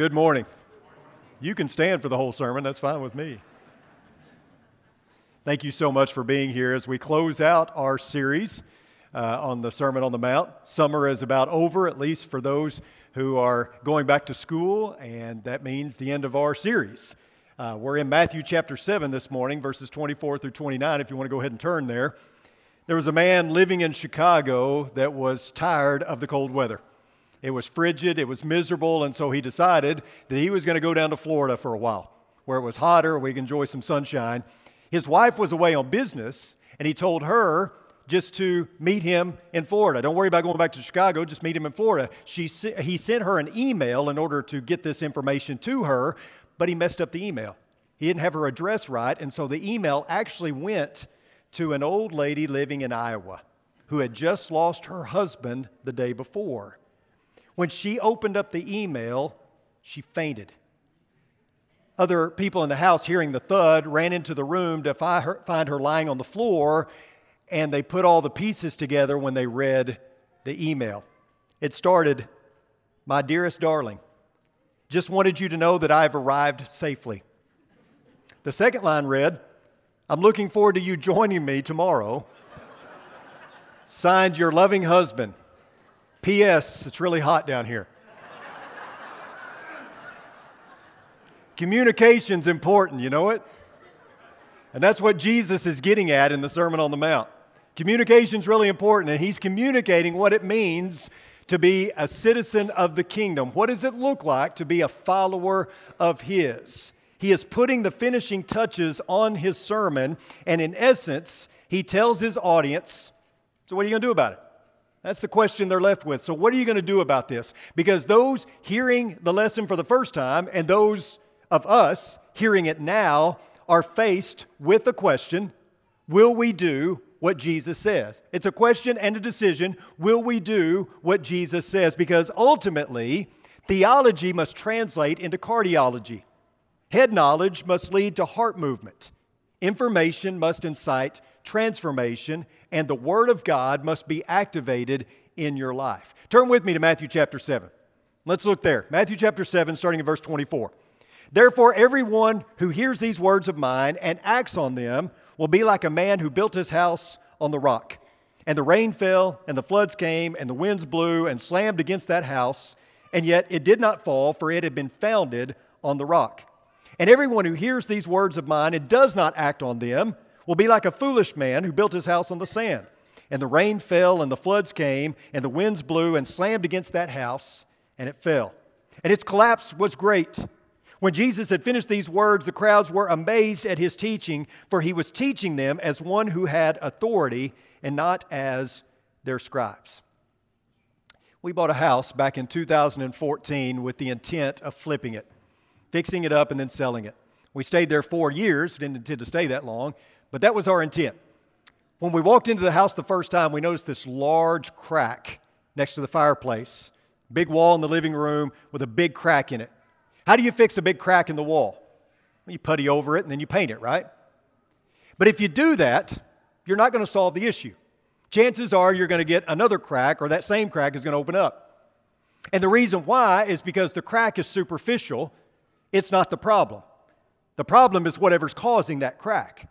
Good morning. You can stand for the whole sermon, that's fine with me. Thank you so much for being here as we close out our series uh, on the Sermon on the Mount. Summer is about over, at least for those who are going back to school, and that means the end of our series. Uh, we're in Matthew chapter 7 this morning, verses 24 through 29, if you want to go ahead and turn there. There was a man living in Chicago that was tired of the cold weather. It was frigid, it was miserable, and so he decided that he was going to go down to Florida for a while, where it was hotter, we could enjoy some sunshine. His wife was away on business, and he told her just to meet him in Florida. Don't worry about going back to Chicago, just meet him in Florida. She, he sent her an email in order to get this information to her, but he messed up the email. He didn't have her address right, and so the email actually went to an old lady living in Iowa who had just lost her husband the day before. When she opened up the email, she fainted. Other people in the house, hearing the thud, ran into the room to find her lying on the floor, and they put all the pieces together when they read the email. It started My dearest darling, just wanted you to know that I've arrived safely. The second line read, I'm looking forward to you joining me tomorrow. Signed, your loving husband. P.S. It's really hot down here. Communication's important, you know it? And that's what Jesus is getting at in the Sermon on the Mount. Communication's really important, and he's communicating what it means to be a citizen of the kingdom. What does it look like to be a follower of his? He is putting the finishing touches on his sermon, and in essence, he tells his audience, So, what are you going to do about it? That's the question they're left with. So, what are you going to do about this? Because those hearing the lesson for the first time and those of us hearing it now are faced with the question Will we do what Jesus says? It's a question and a decision. Will we do what Jesus says? Because ultimately, theology must translate into cardiology. Head knowledge must lead to heart movement. Information must incite transformation, and the Word of God must be activated in your life. Turn with me to Matthew chapter 7. Let's look there. Matthew chapter 7, starting in verse 24. Therefore, everyone who hears these words of mine and acts on them will be like a man who built his house on the rock. And the rain fell, and the floods came, and the winds blew and slammed against that house, and yet it did not fall, for it had been founded on the rock. And everyone who hears these words of mine and does not act on them will be like a foolish man who built his house on the sand. And the rain fell, and the floods came, and the winds blew and slammed against that house, and it fell. And its collapse was great. When Jesus had finished these words, the crowds were amazed at his teaching, for he was teaching them as one who had authority and not as their scribes. We bought a house back in 2014 with the intent of flipping it fixing it up, and then selling it. We stayed there four years, didn't intend to stay that long, but that was our intent. When we walked into the house the first time, we noticed this large crack next to the fireplace, big wall in the living room with a big crack in it. How do you fix a big crack in the wall? You putty over it and then you paint it, right? But if you do that, you're not going to solve the issue. Chances are you're going to get another crack or that same crack is going to open up. And the reason why is because the crack is superficial it's not the problem. The problem is whatever's causing that crack.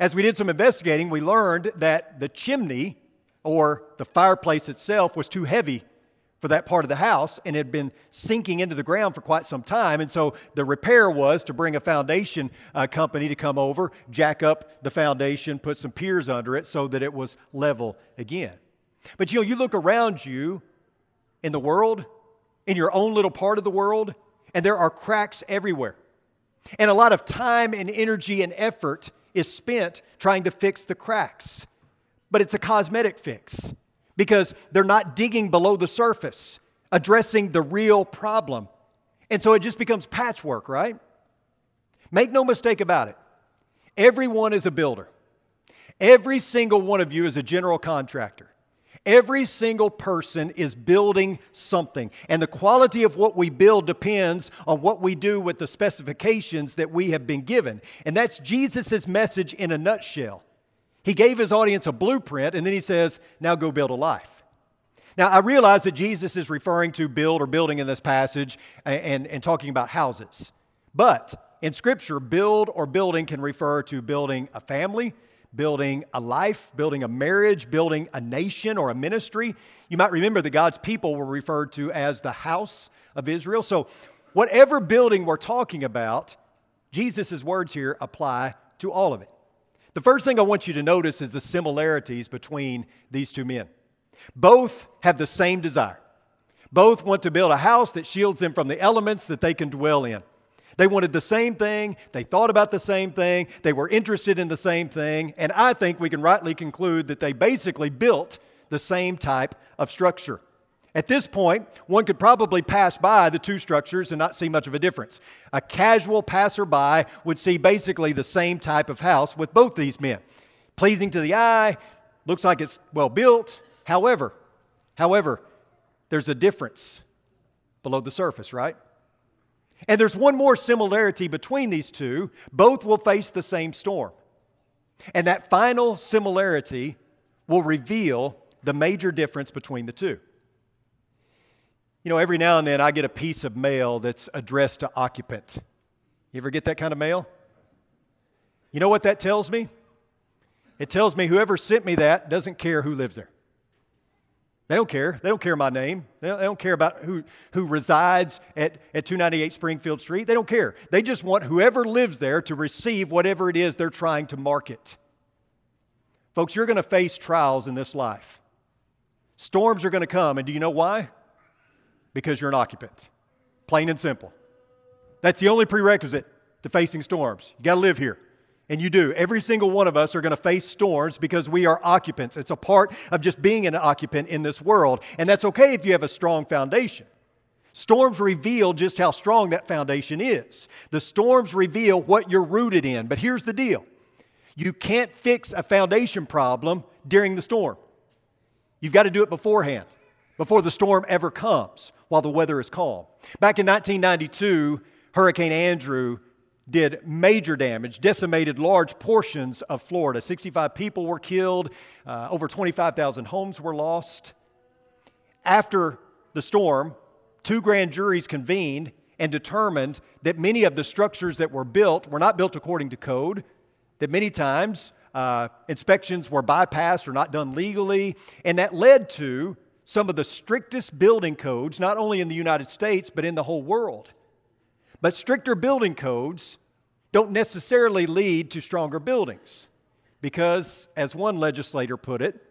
As we did some investigating, we learned that the chimney or the fireplace itself was too heavy for that part of the house and had been sinking into the ground for quite some time. And so the repair was to bring a foundation uh, company to come over, jack up the foundation, put some piers under it so that it was level again. But you know, you look around you in the world, in your own little part of the world, and there are cracks everywhere. And a lot of time and energy and effort is spent trying to fix the cracks. But it's a cosmetic fix because they're not digging below the surface, addressing the real problem. And so it just becomes patchwork, right? Make no mistake about it. Everyone is a builder. Every single one of you is a general contractor. Every single person is building something, and the quality of what we build depends on what we do with the specifications that we have been given. And that's Jesus' message in a nutshell. He gave his audience a blueprint, and then he says, Now go build a life. Now, I realize that Jesus is referring to build or building in this passage and, and, and, talking about houses. But in Scripture, build or building can refer to building a family, building a life, building a marriage, building a nation or a ministry. You might remember that God's people were referred to as the house of Israel. So, whatever building we're talking about, Jesus' words here apply to all of it. The first thing I want you to notice is the similarities between these two men. Both have the same desire. Both want to build a house that shields them from the elements that they can dwell in. They wanted the same thing, they thought about the same thing, they were interested in the same thing, and I think we can rightly conclude that they basically built the same type of structure. At this point, one could probably pass by the two structures and not see much of a difference. A casual passerby would see basically the same type of house with both these men. Pleasing to the eye, looks like it's well built. However, however, there's a difference below the surface, right? And there's one more similarity between these two. Both will face the same storm. And that final similarity will reveal the major difference between the two. You know, every now and then I get a piece of mail that's addressed to occupant. You ever get that kind of mail? You know what that tells me? It tells me whoever sent me that doesn't care who lives there. They don't care. They don't care my name. They don't, they don't, care about who, who resides at, at 298 Springfield Street. They don't care. They just want whoever lives there to receive whatever it is they're trying to market. Folks, you're going to face trials in this life. Storms are going to come, and do you know why? because you're an occupant. Plain and simple. That's the only prerequisite to facing storms. You got to live here. And you do. Every single one of us are going to face storms because we are occupants. It's a part of just being an occupant in this world. And that's okay if you have a strong foundation. Storms reveal just how strong that foundation is. The storms reveal what you're rooted in. But here's the deal you can't fix a foundation problem during the storm, you've got to do it beforehand, before the storm ever comes while the weather is calm. Back in 1992, Hurricane Andrew did major damage, decimated large portions of Florida. 65 people were killed, uh, over 25,000 homes were lost. After the storm, two grand juries convened and determined that many of the structures that were built were not built according to code, that many times uh, inspections were bypassed or not done legally, and that led to some of the strictest building codes, not only in the United States, but in the whole world. But stricter building codes don't necessarily lead to stronger buildings because, as one legislator put it,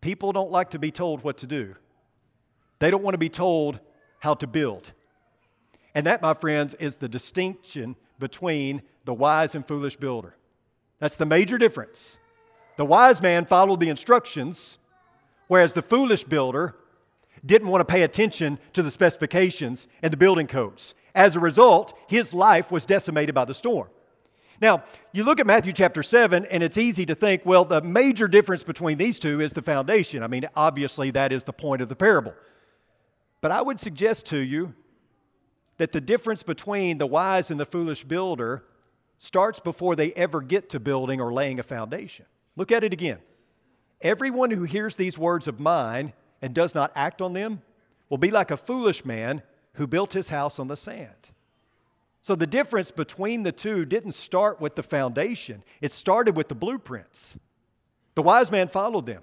people don't like to be told what to do. They don't want to be told how to build. And that, my friends, is the distinction between the wise and foolish builder. That's the major difference. The wise man followed the instructions Whereas the foolish builder didn't want to pay attention to the specifications and the building codes. As a result, his life was decimated by the storm. Now, you look at Matthew chapter 7, and it's easy to think, well, the major difference between these two is the foundation. I mean, obviously, that is the point of the parable. But I would suggest to you that the difference between the wise and the foolish builder starts before they ever get to building or laying a foundation. Look at it again. Everyone who hears these words of mine and does not act on them will be like a foolish man who built his house on the sand. So the difference between the two didn't start with the foundation, it started with the blueprints. The wise man followed them,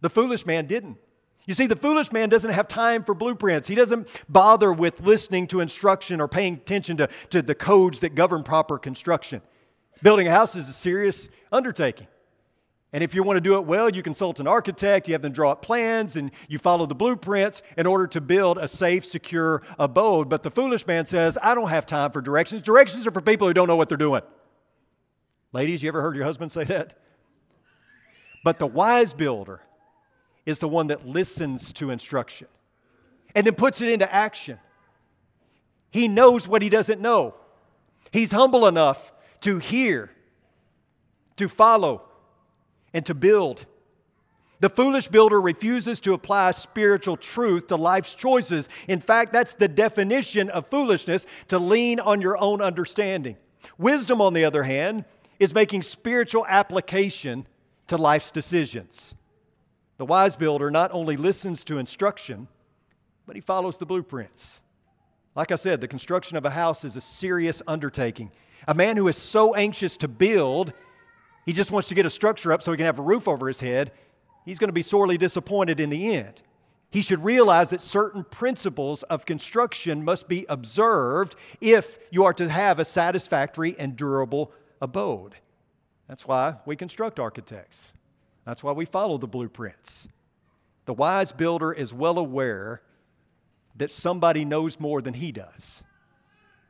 the foolish man didn't. You see, the foolish man doesn't have time for blueprints. He doesn't bother with listening to instruction or paying attention to, to the codes that govern proper construction. Building a house is a serious undertaking. And if you want to do it well, you consult an architect, you have them draw up plans, and you follow the blueprints in order to build a safe, secure abode. But the foolish man says, I don't have time for directions. Directions are for people who don't know what they're doing. Ladies, you ever heard your husband say that? But the wise builder is the one that listens to instruction and then puts it into action. He knows what he doesn't know. He's humble enough to hear, to follow, and to build. The foolish builder refuses to apply spiritual truth to life's choices. In fact, that's the definition of foolishness to lean on your own understanding. Wisdom, on the other hand, is making spiritual application to life's decisions. The wise builder not only listens to instruction, but he follows the blueprints. Like I said, the construction of a house is a serious undertaking. A man who is so anxious to build, he just wants to get a structure up so he can have a roof over his head, he's going to be sorely disappointed in the end. He should realize that certain principles of construction must be observed if you are to have a satisfactory and durable abode. That's why we construct architects. That's why we follow the blueprints. The wise builder is well aware that somebody knows more than he does.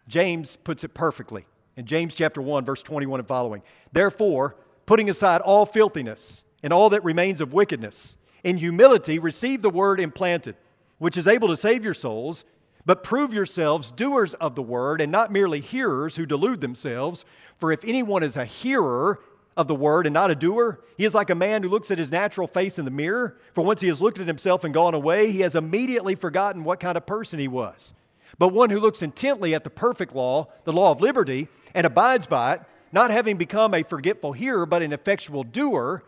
James puts it perfectly in James chapter 1 verse 21 and following. Therefore, putting aside all filthiness and all that remains of wickedness, in humility receive the word implanted, which is able to save your souls, but prove yourselves doers of the word and not merely hearers who delude themselves. For if anyone is a hearer of the word and not a doer, he is like a man who looks at his natural face in the mirror. For once he has looked at himself and gone away, he has immediately forgotten what kind of person he was. But one who looks intently at the perfect law, the law of liberty, and abides by it, not having become a forgetful hearer, but an effectual doer,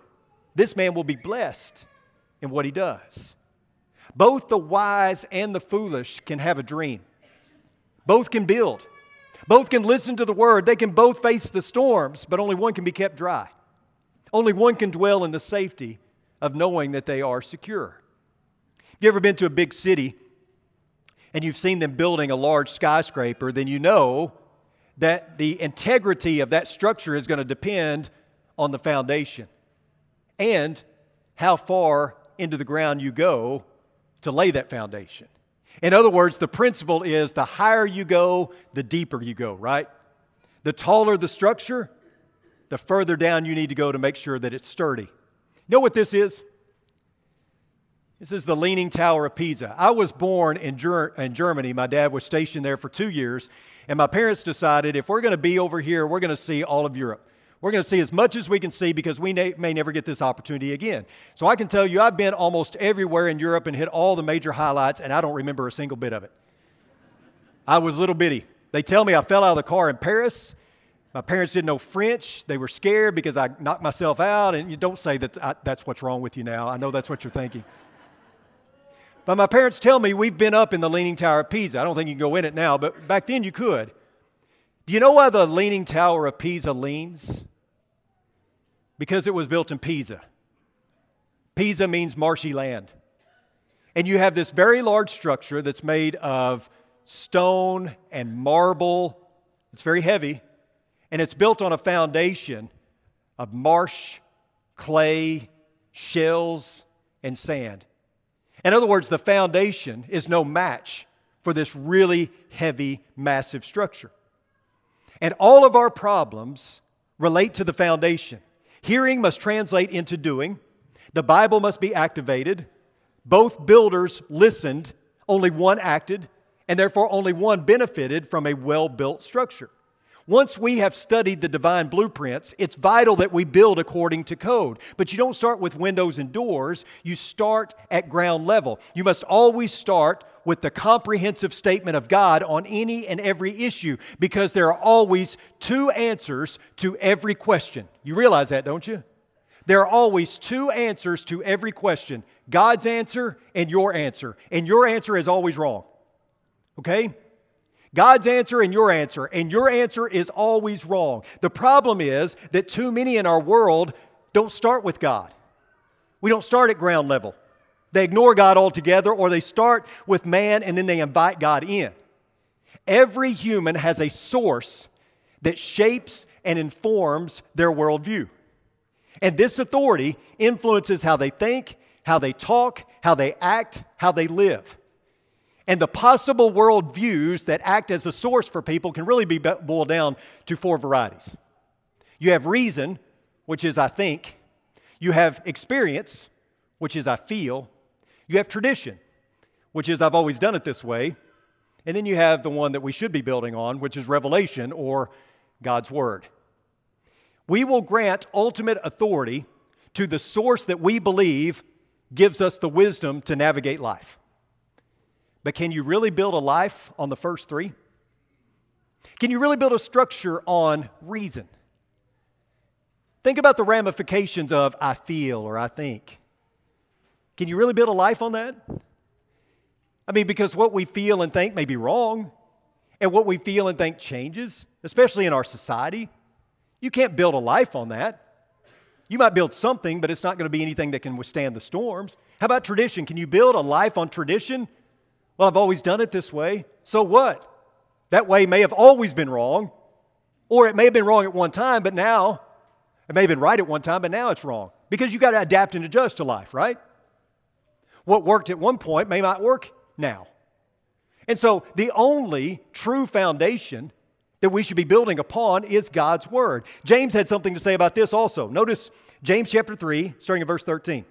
this man will be blessed in what he does. Both the wise and the foolish can have a dream. Both can build. Both can listen to the word. They can both face the storms, but only one can be kept dry. Only one can dwell in the safety of knowing that they are secure. If you ever been to a big city and you've seen them building a large skyscraper, then you know that the integrity of that structure is going to depend on the foundation and how far into the ground you go to lay that foundation. In other words, the principle is the higher you go, the deeper you go, right? The taller the structure, the further down you need to go to make sure that it's sturdy. You know what this is? This is the Leaning Tower of Pisa. I was born in, Ger- in Germany. My dad was stationed there for two years, and my parents decided if we're going to be over here, we're going to see all of Europe. We're going to see as much as we can see because we may, never get this opportunity again. So I can tell you, I've been almost everywhere in Europe and hit all the major highlights, and I don't remember a single bit of it. I was little bitty. They tell me I fell out of the car in Paris. My parents didn't know French. They were scared because I knocked myself out. And you don't say that I, that's what's wrong with you now. I know that's what you're thinking. But my parents tell me we've been up in the Leaning Tower of Pisa. I don't think you can go in it now, but back then you could. Do you know why the Leaning Tower of Pisa leans? because it was built in Pisa. Pisa means marshy land. And you have this very large structure that's made of stone and marble. It's very heavy. And it's built on a foundation of marsh, clay, shells, and sand. In other words, the foundation is no match for this really heavy, massive structure. And all of our problems relate to the foundation. Hearing must translate into doing. The Bible must be activated. Both builders listened, only one acted, and therefore only one benefited from a well built structure. Once we have studied the divine blueprints, it's vital that we build according to code. But you don't start with windows and doors, you start at ground level. You must always start with the comprehensive statement of God on any and every issue because there are always two answers to every question. You realize that, don't you? There are always two answers to every question God's answer and your answer. And your answer is always wrong. Okay? God's answer and your answer, and your answer is always wrong. The problem is that too many in our world don't start with God. We don't start at ground level. They ignore God altogether, or they start with man and then they invite God in. Every human has a source that shapes and informs their worldview. And this authority influences how they think, how they talk, how they act, how they live. And the possible worldviews that act as a source for people can really be boiled down to four varieties. You have reason, which is I think. You have experience, which is I feel. You have tradition, which is I've always done it this way. And then you have the one that we should be building on, which is revelation or God's Word. We will grant ultimate authority to the source that we believe gives us the wisdom to navigate life. But can you really build a life on the first three? Can you really build a structure on reason? Think about the ramifications of I feel or I think. Can you really build a life on that? I mean, because what we feel and think may be wrong, and what we feel and think changes, especially in our society. You can't build a life on that. You might build something, but it's not going to be anything that can withstand the storms. How about tradition? Can you build a life on tradition? Well, I've always done it this way. So what? That way may have always been wrong, or it may have been wrong at one time, but now, it may have been right at one time, but now it's wrong. Because you got to adapt and adjust to life, right? What worked at one point may not work now. And so the only true foundation that we should be building upon is God's Word. James had something to say about this also. Notice James chapter 3, starting at verse 13.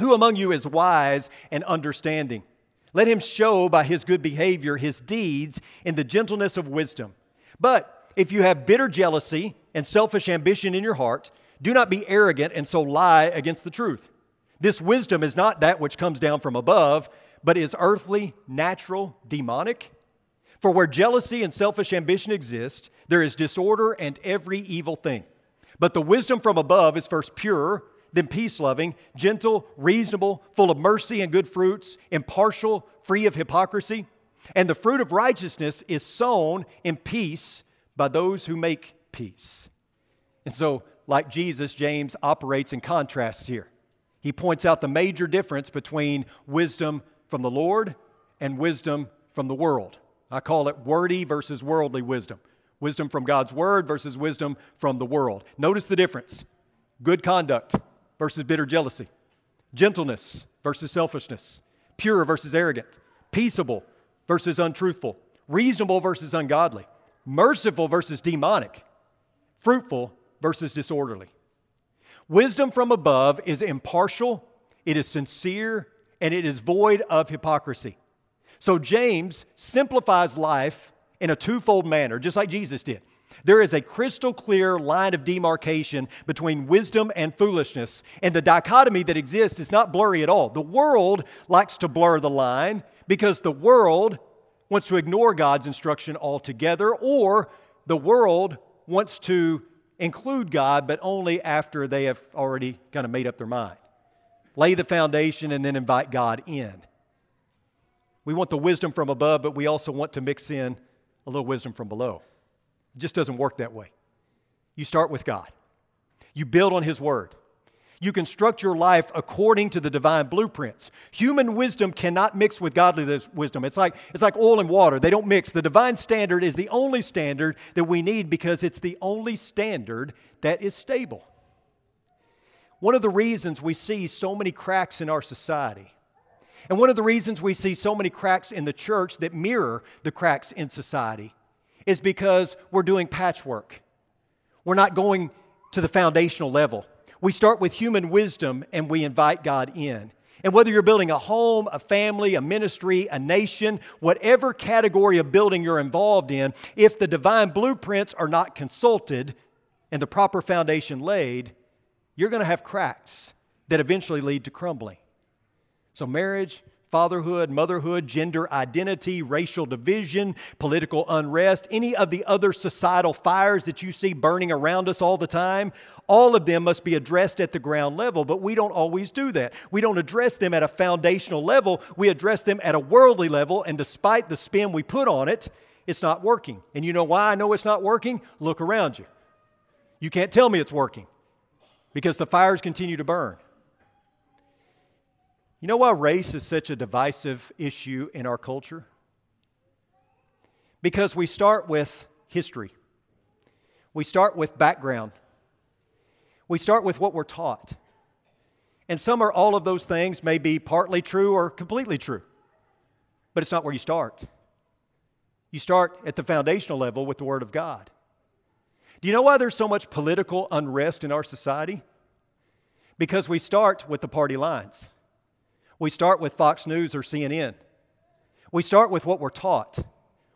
Who among you is wise and understanding? Let him show by his good behavior his deeds in the gentleness of wisdom. But if you have bitter jealousy and selfish ambition in your heart, do not be arrogant and so lie against the truth. This wisdom is not that which comes down from above but is earthly, natural, demonic? For where jealousy and selfish ambition exist, there is disorder and every evil thing. But the wisdom from above is first pure, then peace loving, gentle, reasonable, full of mercy and good fruits, impartial, free of hypocrisy. And the fruit of righteousness is sown in peace by those who make peace. And so, like Jesus, James operates in contrasts here. He points out the major difference between wisdom from the Lord and wisdom from the world. I call it wordy versus worldly wisdom. Wisdom from God's word versus wisdom from the world. Notice the difference good conduct versus bitter jealousy, gentleness versus selfishness, pure versus arrogant, peaceable versus untruthful, reasonable versus ungodly, merciful versus demonic, fruitful versus disorderly. Wisdom from above is impartial, it is sincere, and it is void of hypocrisy. So James simplifies life in a twofold manner, just like Jesus did. There is a crystal clear line of demarcation between wisdom and foolishness, and the dichotomy that exists is not blurry at all. The world likes to blur the line because the world wants to ignore God's instruction altogether, or the world wants to include God, but only after they have already kind of made up their mind lay the foundation, and then invite God in. We want the wisdom from above, but we also want to mix in a little wisdom from below. It just doesn't work that way. You start with God, you build on His Word. You construct your life according to the divine blueprints. Human wisdom cannot mix with godly wisdom. It's like, it's like oil and water, they don't mix. The divine standard is the only standard that we need because it's the only standard that is stable. One of the reasons we see so many cracks in our society, and one of the reasons we see so many cracks in the church that mirror the cracks in society, is because we're doing patchwork. We're not going to the foundational level. We start with human wisdom and we invite God in. And whether you're building a home, a family, a ministry, a nation, whatever category of building you're involved in, if the divine blueprints are not consulted and the proper foundation laid, you're going to have cracks that eventually lead to crumbling. So, marriage, fatherhood, motherhood, gender identity, racial division, political unrest, any of the other societal fires that you see burning around us all the time, all of them must be addressed at the ground level, but we don't always do that. We don't address them at a foundational level, we address them at a worldly level, and despite the spin we put on it, it's not working. And you know why I know it's not working? Look around you. You can't tell me it's working because the fires continue to burn. You know why race is such a divisive issue in our culture? Because we start with history, we start with background, we start with what we're taught. And some or all of those things may be partly true or completely true, but it's not where you start. You start at the foundational level with the Word of God. Do you know why there's so much political unrest in our society? Because we start with the party lines. We start with Fox News or CNN. We start with what we're taught,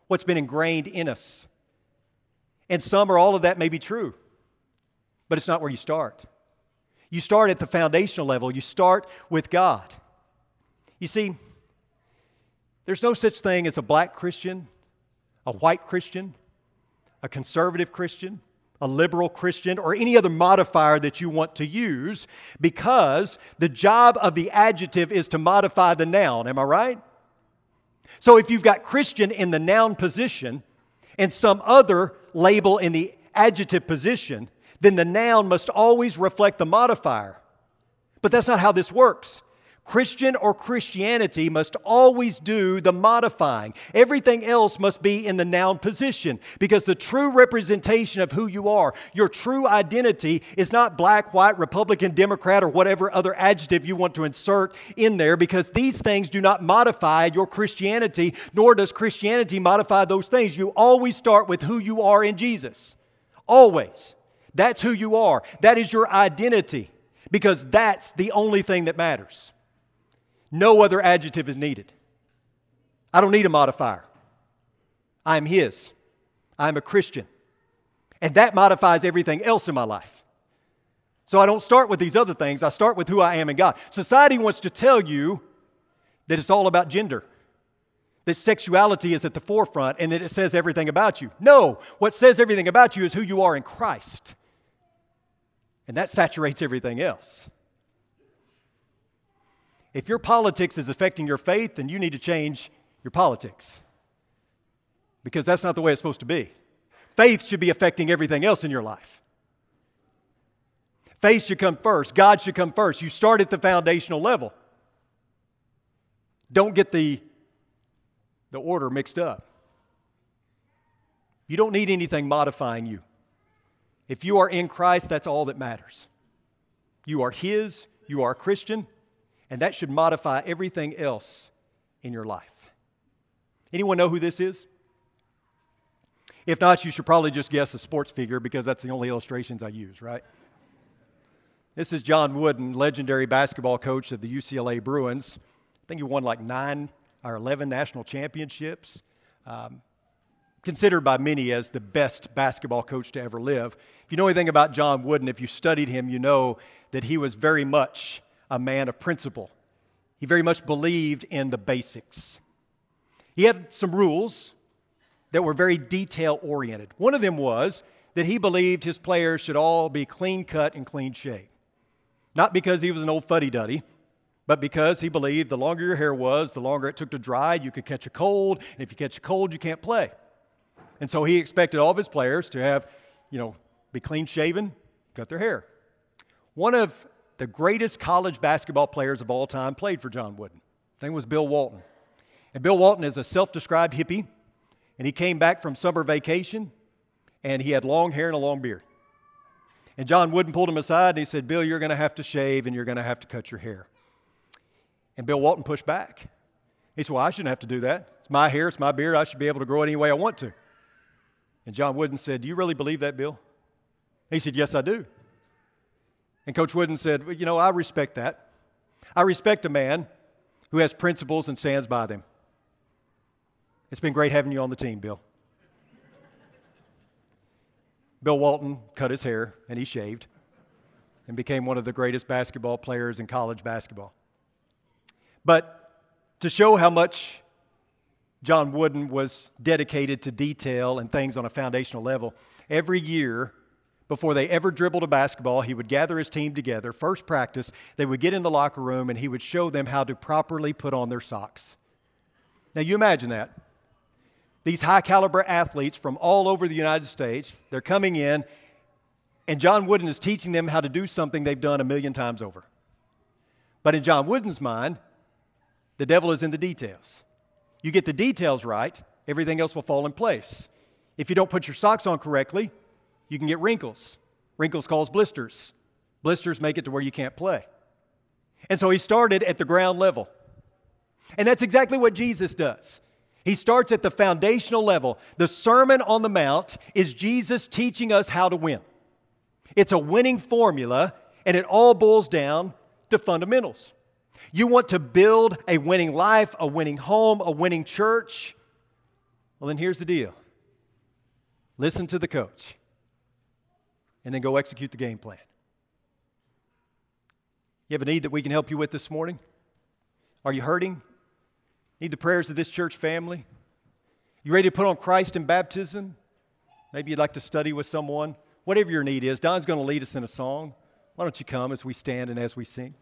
what's been ingrained in us. And some or all of that may be true, but it's not where you start. You start at the foundational level, you start with God. You see, there's no such thing as a black Christian, a white Christian, a conservative Christian, a liberal Christian, or any other modifier that you want to use because the job of the adjective is to modify the noun. Am I right? So if you've got Christian in the noun position and some other label in the adjective position, then the noun must always reflect the modifier. But that's not how this works. Christian or Christianity must always do the modifying. Everything else must be in the noun position because the true representation of who you are, your true identity, is not black, white, Republican, Democrat, or whatever other adjective you want to insert in there because these things do not modify your Christianity, nor does Christianity modify those things. You always start with who you are in Jesus. Always. That's who you are. That is your identity because that's the only thing that matters. No other adjective is needed. I don't need a modifier. I am His. I am a Christian. And that modifies everything else in my life. So I don't start with these other things, I start with who I am in God. Society wants to tell you that it's all about gender, that sexuality is at the forefront, and that it says everything about you. No, what says everything about you is who you are in Christ. And that saturates everything else. If your politics is affecting your faith, then you need to change your politics. Because that's not the way it's supposed to be. Faith should be affecting everything else in your life. Faith should come first. God should come first. You start at the foundational level. Don't get the, the order mixed up. You don't need anything modifying you. If you are in Christ, that's all that matters. You are His, you are a Christian, and that should modify everything else in your life. Anyone know who this is? If not, you should probably just guess a sports figure because that's the only illustrations I use, right? This is John Wooden, legendary basketball coach of the UCLA Bruins. I think he won like nine or 11 national championships. Um, considered by many as the best basketball coach to ever live. If you know anything about John Wooden, if you studied him, you know that he was very much a man of principle. He very much believed in the basics. He had some rules that were very detail oriented. One of them was that he believed his players should all be clean cut and clean shaved. Not because he was an old fuddy duddy, but because he believed the longer your hair was, the longer it took to dry, you could catch a cold. And if you catch a cold, you can't play. And so he expected all of his players to have, you know, be clean shaven, cut their hair. One of the greatest college basketball players of all time played for John Wooden. His name was Bill Walton. And Bill Walton is a self described hippie, and he came back from summer vacation, and he had long hair and a long beard. And John Wooden pulled him aside and he said, Bill, you're going to have to shave and you're going to have to cut your hair. And Bill Walton pushed back. He said, Well, I shouldn't have to do that. It's my hair, it's my beard. I should be able to grow it any way I want to. And John Wooden said, Do you really believe that, Bill? He said, Yes, I do. And Coach Wooden said, well, You know, I respect that. I respect a man who has principles and stands by them. It's been great having you on the team, Bill. Bill Walton cut his hair and he shaved and became one of the greatest basketball players in college basketball. But to show how much John Wooden was dedicated to detail and things on a foundational level, every year before they ever dribbled a basketball, he would gather his team together. First practice, they would get in the locker room and he would show them how to properly put on their socks. Now, you imagine that. These high caliber athletes from all over the United States, they're coming in, and John Wooden is teaching them how to do something they've done a million times over. But in John Wooden's mind, the devil is in the details. You get the details right, everything else will fall in place. If you don't put your socks on correctly, you can get wrinkles. Wrinkles cause blisters. Blisters make it to where you can't play. And so he started at the ground level. And that's exactly what Jesus does. He starts at the foundational level. The Sermon on the Mount is Jesus teaching us how to win. It's a winning formula, and it all boils down to fundamentals. You want to build a winning life, a winning home, a winning church? Well, then here's the deal listen to the coach and then go execute the game plan. You have a need that we can help you with this morning? Are you hurting? Need the prayers of this church family? You ready to put on Christ in baptism? Maybe you'd like to study with someone whatever your need is, Don's going to lead us in a song. Why don't you come as we stand and as we sing?